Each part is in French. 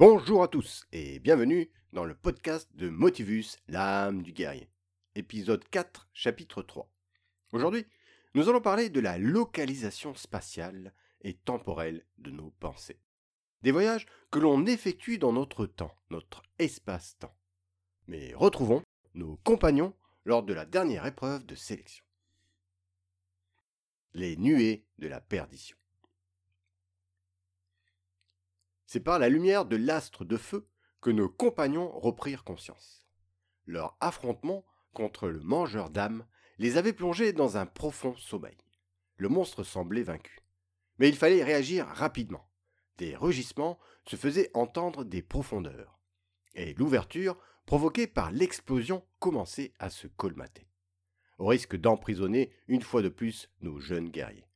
Bonjour à tous et bienvenue dans le podcast de Motivus, l'âme du guerrier. Épisode 4, chapitre 3. Aujourd'hui, nous allons parler de la localisation spatiale et temporelle de nos pensées. Des voyages que l'on effectue dans notre temps, notre espace-temps. Mais retrouvons nos compagnons lors de la dernière épreuve de sélection. Les nuées de la perdition. C'est par la lumière de l'astre de feu que nos compagnons reprirent conscience. Leur affrontement contre le mangeur d'âmes les avait plongés dans un profond sommeil. Le monstre semblait vaincu. Mais il fallait réagir rapidement. Des rugissements se faisaient entendre des profondeurs. Et l'ouverture, provoquée par l'explosion, commençait à se colmater. Au risque d'emprisonner une fois de plus nos jeunes guerriers.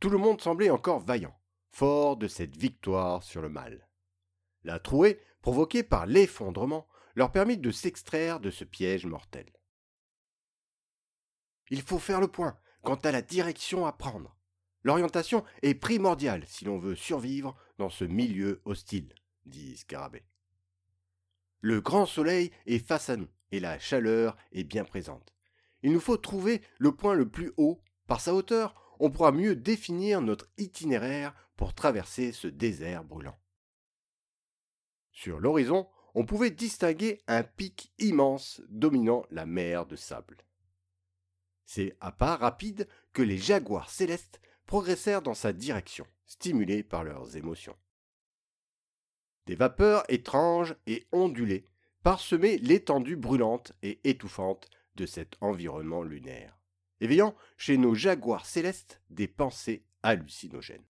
Tout le monde semblait encore vaillant fort de cette victoire sur le mal. La trouée, provoquée par l'effondrement, leur permit de s'extraire de ce piège mortel. Il faut faire le point quant à la direction à prendre. L'orientation est primordiale si l'on veut survivre dans ce milieu hostile, dit Scarabée. Le grand soleil est face à nous et la chaleur est bien présente. Il nous faut trouver le point le plus haut. Par sa hauteur, on pourra mieux définir notre itinéraire pour traverser ce désert brûlant. Sur l'horizon, on pouvait distinguer un pic immense dominant la mer de sable. C'est à pas rapide que les jaguars célestes progressèrent dans sa direction, stimulés par leurs émotions. Des vapeurs étranges et ondulées parsemaient l'étendue brûlante et étouffante de cet environnement lunaire, éveillant chez nos jaguars célestes des pensées hallucinogènes.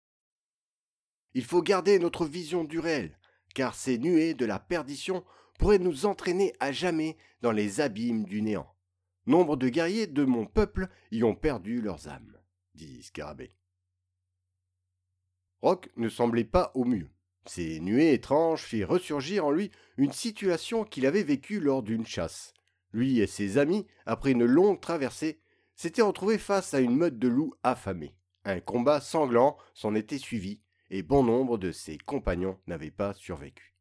Il faut garder notre vision du réel, car ces nuées de la perdition pourraient nous entraîner à jamais dans les abîmes du néant. Nombre de guerriers de mon peuple y ont perdu leurs âmes, dit Scarabée. Rock ne semblait pas au mieux. Ces nuées étranges firent ressurgir en lui une situation qu'il avait vécue lors d'une chasse. Lui et ses amis, après une longue traversée, s'étaient retrouvés face à une meute de loups affamés. Un combat sanglant s'en était suivi, et bon nombre de ses compagnons n'avaient pas survécu.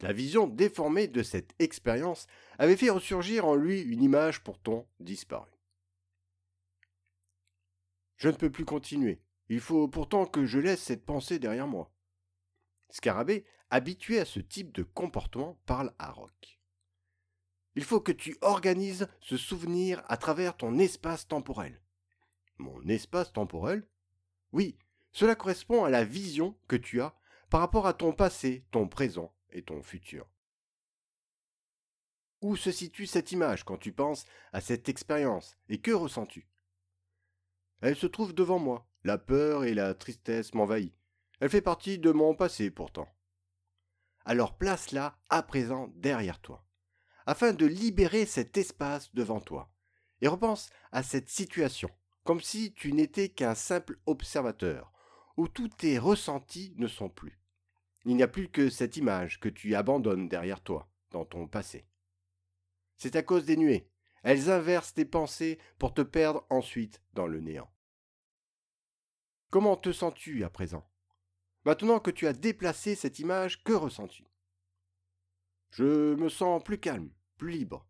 La vision déformée de cette expérience avait fait ressurgir en lui une image pourtant disparue. Je ne peux plus continuer. Il faut pourtant que je laisse cette pensée derrière moi. Scarabée, habitué à ce type de comportement, parle à Rock. Il faut que tu organises ce souvenir à travers ton espace temporel. Mon espace temporel? Oui, cela correspond à la vision que tu as par rapport à ton passé, ton présent et ton futur. Où se situe cette image quand tu penses à cette expérience et que ressens-tu? Elle se trouve devant moi. La peur et la tristesse m'envahissent. Elle fait partie de mon passé pourtant. Alors place-la à présent derrière toi, afin de libérer cet espace devant toi, et repense à cette situation, comme si tu n'étais qu'un simple observateur, où tous tes ressentis ne sont plus. Il n'y a plus que cette image que tu abandonnes derrière toi, dans ton passé. C'est à cause des nuées. Elles inversent tes pensées pour te perdre ensuite dans le néant. Comment te sens-tu à présent? Maintenant que tu as déplacé cette image, que ressens-tu? Je me sens plus calme, plus libre.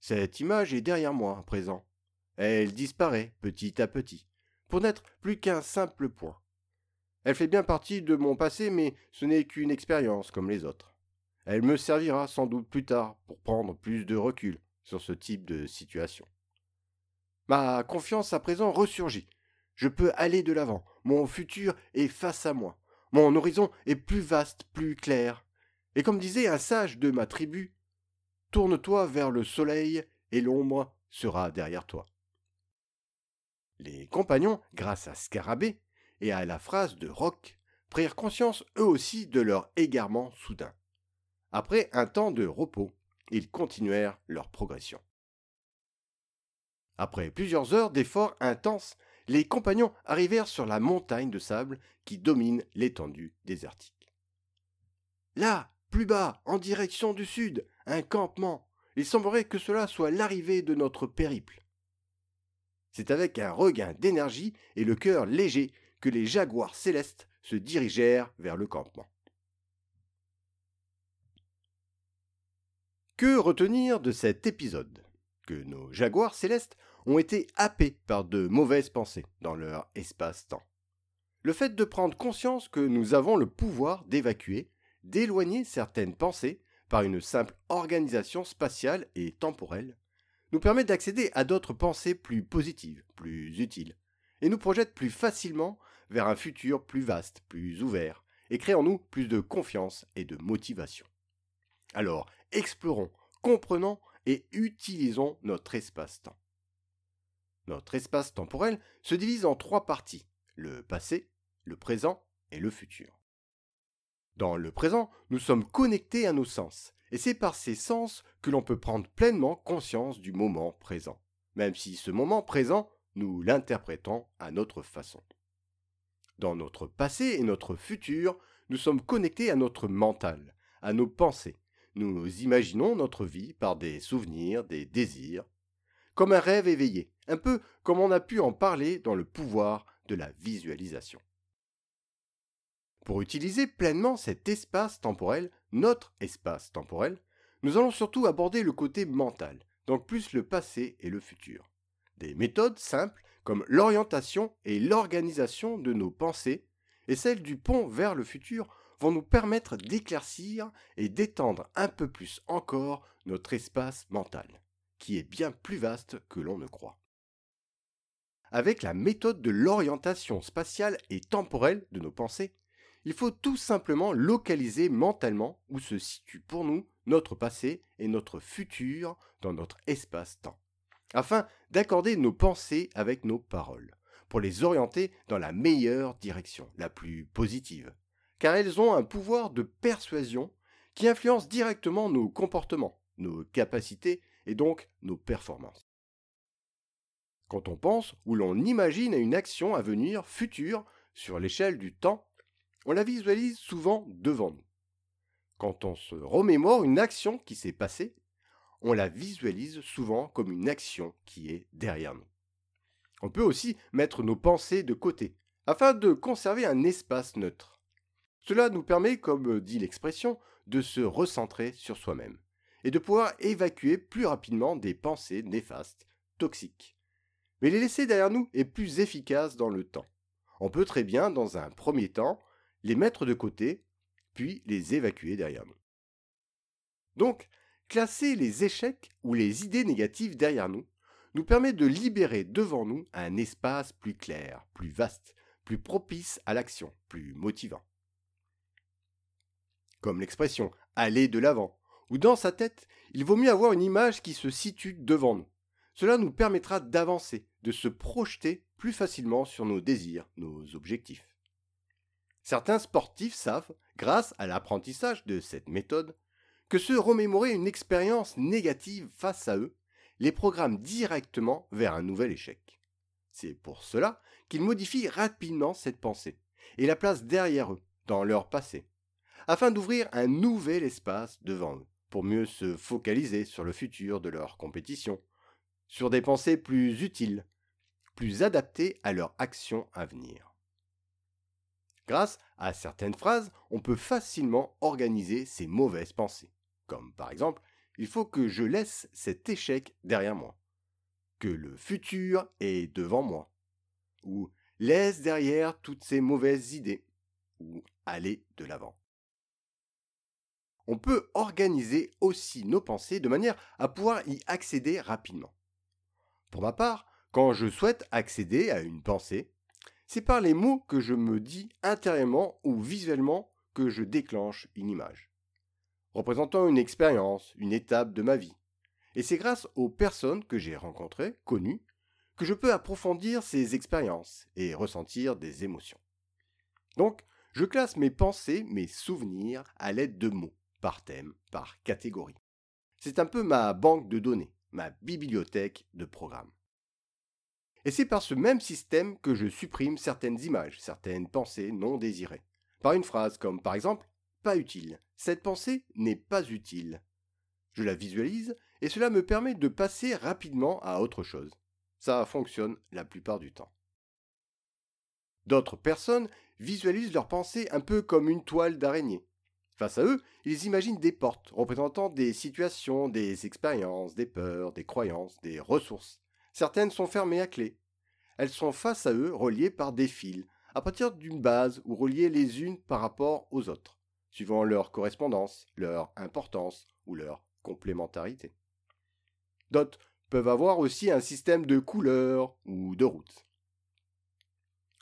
Cette image est derrière moi à présent. Elle disparaît petit à petit, pour n'être plus qu'un simple point. Elle fait bien partie de mon passé, mais ce n'est qu'une expérience comme les autres. Elle me servira sans doute plus tard pour prendre plus de recul sur ce type de situation. Ma confiance à présent ressurgit. Je peux aller de l'avant. Mon futur est face à moi. Mon horizon est plus vaste, plus clair. Et comme disait un sage de ma tribu, tourne-toi vers le soleil et l'ombre sera derrière toi. Les compagnons, grâce à Scarabée, et à la phrase de Rock prirent conscience eux aussi de leur égarement soudain. Après un temps de repos, ils continuèrent leur progression. Après plusieurs heures d'efforts intenses, les compagnons arrivèrent sur la montagne de sable qui domine l'étendue désertique. Là, plus bas, en direction du sud, un campement. Il semblerait que cela soit l'arrivée de notre périple. C'est avec un regain d'énergie et le cœur léger que les jaguars célestes se dirigèrent vers le campement. Que retenir de cet épisode? Que nos jaguars célestes ont été happés par de mauvaises pensées dans leur espace-temps. Le fait de prendre conscience que nous avons le pouvoir d'évacuer, d'éloigner certaines pensées par une simple organisation spatiale et temporelle, nous permet d'accéder à d'autres pensées plus positives, plus utiles, et nous projette plus facilement vers un futur plus vaste, plus ouvert, et crée en nous plus de confiance et de motivation. Alors, explorons, comprenons et utilisons notre espace-temps. Notre espace temporel se divise en trois parties, le passé, le présent et le futur. Dans le présent, nous sommes connectés à nos sens, et c'est par ces sens que l'on peut prendre pleinement conscience du moment présent, même si ce moment présent, nous l'interprétons à notre façon. Dans notre passé et notre futur, nous sommes connectés à notre mental, à nos pensées. Nous imaginons notre vie par des souvenirs, des désirs, comme un rêve éveillé, un peu comme on a pu en parler dans le pouvoir de la visualisation. Pour utiliser pleinement cet espace temporel, notre espace temporel, nous allons surtout aborder le côté mental, donc plus le passé et le futur. Des méthodes simples comme l'orientation et l'organisation de nos pensées et celle du pont vers le futur vont nous permettre d'éclaircir et d'étendre un peu plus encore notre espace mental, qui est bien plus vaste que l'on ne croit. Avec la méthode de l'orientation spatiale et temporelle de nos pensées, il faut tout simplement localiser mentalement où se situe pour nous notre passé et notre futur dans notre espace-temps, afin d'accorder nos pensées avec nos paroles, pour les orienter dans la meilleure direction, la plus positive, car elles ont un pouvoir de persuasion qui influence directement nos comportements, nos capacités et donc nos performances. Quand on pense ou l'on imagine une action à venir future sur l'échelle du temps, on la visualise souvent devant nous. Quand on se remémore une action qui s'est passée, on la visualise souvent comme une action qui est derrière nous. On peut aussi mettre nos pensées de côté, afin de conserver un espace neutre. Cela nous permet, comme dit l'expression, de se recentrer sur soi-même, et de pouvoir évacuer plus rapidement des pensées néfastes, toxiques. Mais les laisser derrière nous est plus efficace dans le temps. On peut très bien, dans un premier temps, les mettre de côté, puis les évacuer derrière nous. Donc, classer les échecs ou les idées négatives derrière nous nous permet de libérer devant nous un espace plus clair, plus vaste, plus propice à l'action, plus motivant. Comme l'expression aller de l'avant, ou dans sa tête, il vaut mieux avoir une image qui se situe devant nous. Cela nous permettra d'avancer, de se projeter plus facilement sur nos désirs, nos objectifs. Certains sportifs savent, grâce à l'apprentissage de cette méthode, que se remémorer une expérience négative face à eux les programme directement vers un nouvel échec. C'est pour cela qu'ils modifient rapidement cette pensée et la placent derrière eux, dans leur passé, afin d'ouvrir un nouvel espace devant eux, pour mieux se focaliser sur le futur de leur compétition, sur des pensées plus utiles, plus adaptées à leur action à venir. Grâce à certaines phrases, on peut facilement organiser ces mauvaises pensées. Comme par exemple, il faut que je laisse cet échec derrière moi. Que le futur est devant moi. Ou laisse derrière toutes ces mauvaises idées. Ou aller de l'avant. On peut organiser aussi nos pensées de manière à pouvoir y accéder rapidement. Pour ma part, quand je souhaite accéder à une pensée, c'est par les mots que je me dis intérieurement ou visuellement que je déclenche une image, représentant une expérience, une étape de ma vie. Et c'est grâce aux personnes que j'ai rencontrées, connues, que je peux approfondir ces expériences et ressentir des émotions. Donc, je classe mes pensées, mes souvenirs à l'aide de mots, par thème, par catégorie. C'est un peu ma banque de données, ma bibliothèque de programmes. Et c'est par ce même système que je supprime certaines images, certaines pensées non désirées. Par une phrase comme par exemple pas utile. Cette pensée n'est pas utile. Je la visualise et cela me permet de passer rapidement à autre chose. Ça fonctionne la plupart du temps. D'autres personnes visualisent leurs pensées un peu comme une toile d'araignée. Face à eux, ils imaginent des portes représentant des situations, des expériences, des peurs, des croyances, des ressources. Certaines sont fermées à clé. Elles sont face à eux reliées par des fils, à partir d'une base ou reliées les unes par rapport aux autres, suivant leur correspondance, leur importance ou leur complémentarité. D'autres peuvent avoir aussi un système de couleurs ou de routes.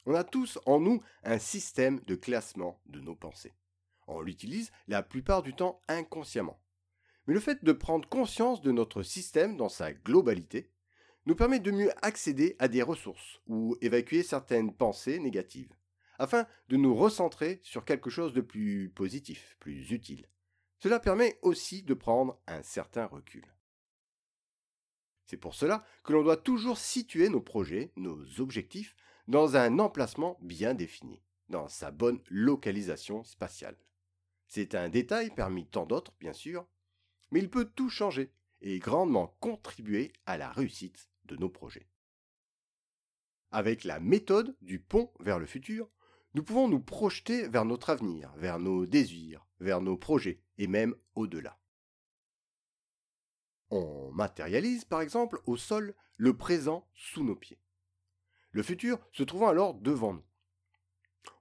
On a tous en nous un système de classement de nos pensées. On l'utilise la plupart du temps inconsciemment. Mais le fait de prendre conscience de notre système dans sa globalité nous permet de mieux accéder à des ressources ou évacuer certaines pensées négatives, afin de nous recentrer sur quelque chose de plus positif, plus utile. Cela permet aussi de prendre un certain recul. C'est pour cela que l'on doit toujours situer nos projets, nos objectifs, dans un emplacement bien défini, dans sa bonne localisation spatiale. C'est un détail parmi tant d'autres, bien sûr, mais il peut tout changer et grandement contribuer à la réussite de nos projets. Avec la méthode du pont vers le futur, nous pouvons nous projeter vers notre avenir, vers nos désirs, vers nos projets et même au-delà. On matérialise par exemple au sol le présent sous nos pieds. Le futur se trouvant alors devant nous.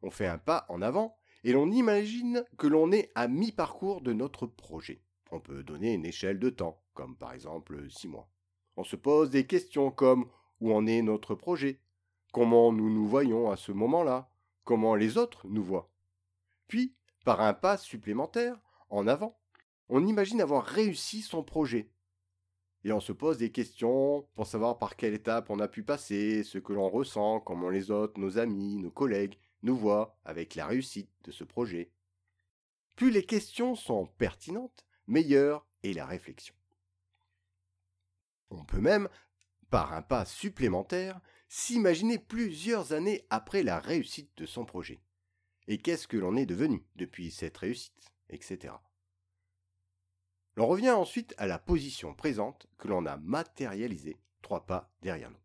On fait un pas en avant et l'on imagine que l'on est à mi-parcours de notre projet. On peut donner une échelle de temps, comme par exemple six mois. On se pose des questions comme où en est notre projet? Comment nous nous voyons à ce moment-là? Comment les autres nous voient Puis, par un pas supplémentaire, en avant, on imagine avoir réussi son projet et on se pose des questions pour savoir par quelle étape on a pu passer, ce que l'on ressent, comment les autres, nos amis, nos collègues, nous voient avec la réussite de ce projet. Plus les questions sont pertinentes, meilleure est la réflexion. On peut même, par un pas supplémentaire, s'imaginer plusieurs années après la réussite de son projet. Et qu'est-ce que l'on est devenu depuis cette réussite, etc. L'on revient ensuite à la position présente que l'on a matérialisée trois pas derrière nous.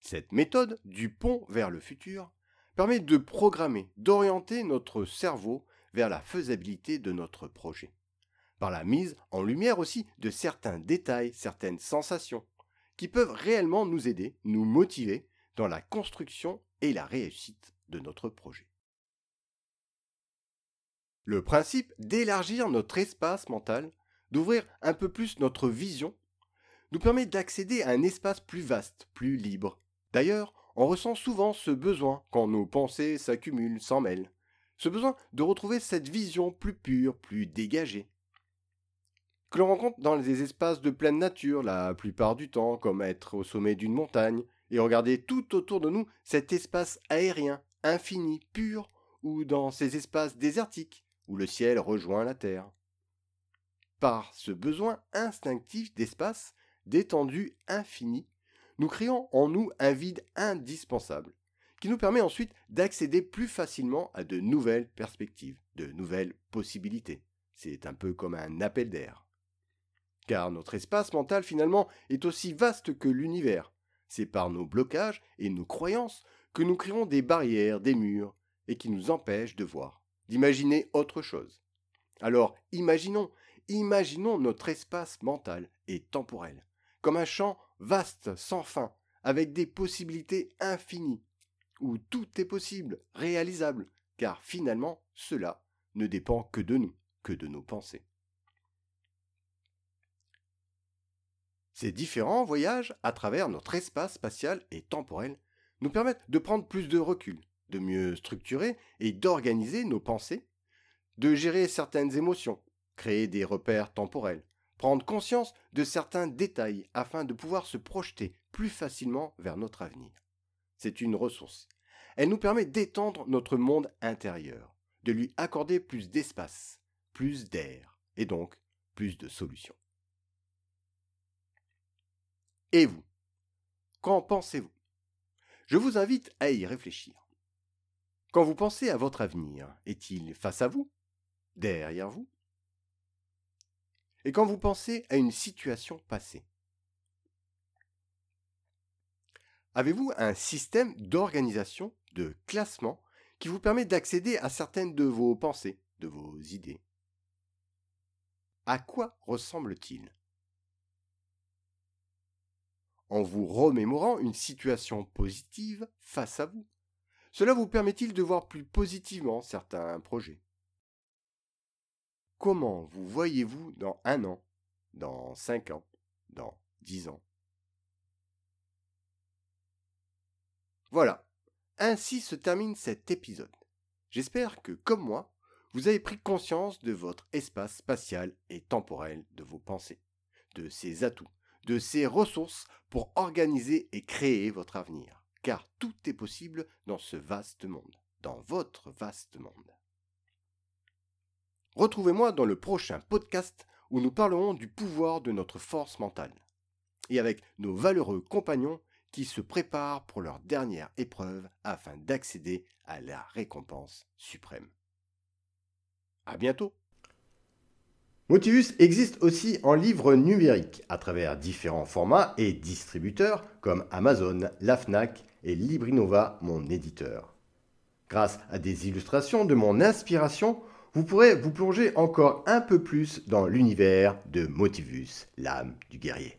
Cette méthode du pont vers le futur permet de programmer, d'orienter notre cerveau vers la faisabilité de notre projet, par la mise en lumière aussi de certains détails, certaines sensations, qui peuvent réellement nous aider, nous motiver dans la construction et la réussite de notre projet. Le principe d'élargir notre espace mental, d'ouvrir un peu plus notre vision, nous permet d'accéder à un espace plus vaste, plus libre. D'ailleurs, on ressent souvent ce besoin quand nos pensées s'accumulent, s'en mêlent. Ce besoin de retrouver cette vision plus pure, plus dégagée. Que l'on rencontre dans les espaces de pleine nature la plupart du temps, comme être au sommet d'une montagne, et regarder tout autour de nous cet espace aérien, infini, pur, ou dans ces espaces désertiques, où le ciel rejoint la terre. Par ce besoin instinctif d'espace, d'étendue infinie, nous créons en nous un vide indispensable, qui nous permet ensuite d'accéder plus facilement à de nouvelles perspectives, de nouvelles possibilités. C'est un peu comme un appel d'air. Car notre espace mental finalement est aussi vaste que l'univers. C'est par nos blocages et nos croyances que nous créons des barrières, des murs, et qui nous empêchent de voir d'imaginer autre chose. Alors imaginons, imaginons notre espace mental et temporel, comme un champ vaste, sans fin, avec des possibilités infinies, où tout est possible, réalisable, car finalement cela ne dépend que de nous, que de nos pensées. Ces différents voyages à travers notre espace spatial et temporel nous permettent de prendre plus de recul, de mieux structurer et d'organiser nos pensées, de gérer certaines émotions, créer des repères temporels, prendre conscience de certains détails afin de pouvoir se projeter plus facilement vers notre avenir. C'est une ressource. Elle nous permet d'étendre notre monde intérieur, de lui accorder plus d'espace, plus d'air, et donc plus de solutions. Et vous Qu'en pensez-vous? Je vous invite à y réfléchir. Quand vous pensez à votre avenir, est-il face à vous Derrière vous? Et quand vous pensez à une situation passée? Avez-vous un système d'organisation, de classement, qui vous permet d'accéder à certaines de vos pensées, de vos idées? À quoi ressemble-t-il? En vous remémorant une situation positive face à vous, cela vous permet-il de voir plus positivement certains projets? Comment vous voyez-vous dans un an, dans cinq ans, dans dix ans? Voilà, ainsi se termine cet épisode. J'espère que, comme moi, vous avez pris conscience de votre espace spatial et temporel de vos pensées, de ses atouts, de ses ressources pour organiser et créer votre avenir. Car tout est possible dans ce vaste monde, dans votre vaste monde. Retrouvez-moi dans le prochain podcast où nous parlerons du pouvoir de notre force mentale. Et avec nos valeureux compagnons qui se préparent pour leur dernière épreuve afin d'accéder à la récompense suprême. À bientôt. Motivus existe aussi en livre numérique à travers différents formats et distributeurs comme Amazon, la Fnac et Librinova, mon éditeur. Grâce à des illustrations de mon inspiration, vous pourrez vous plonger encore un peu plus dans l'univers de Motivus, l'âme du guerrier.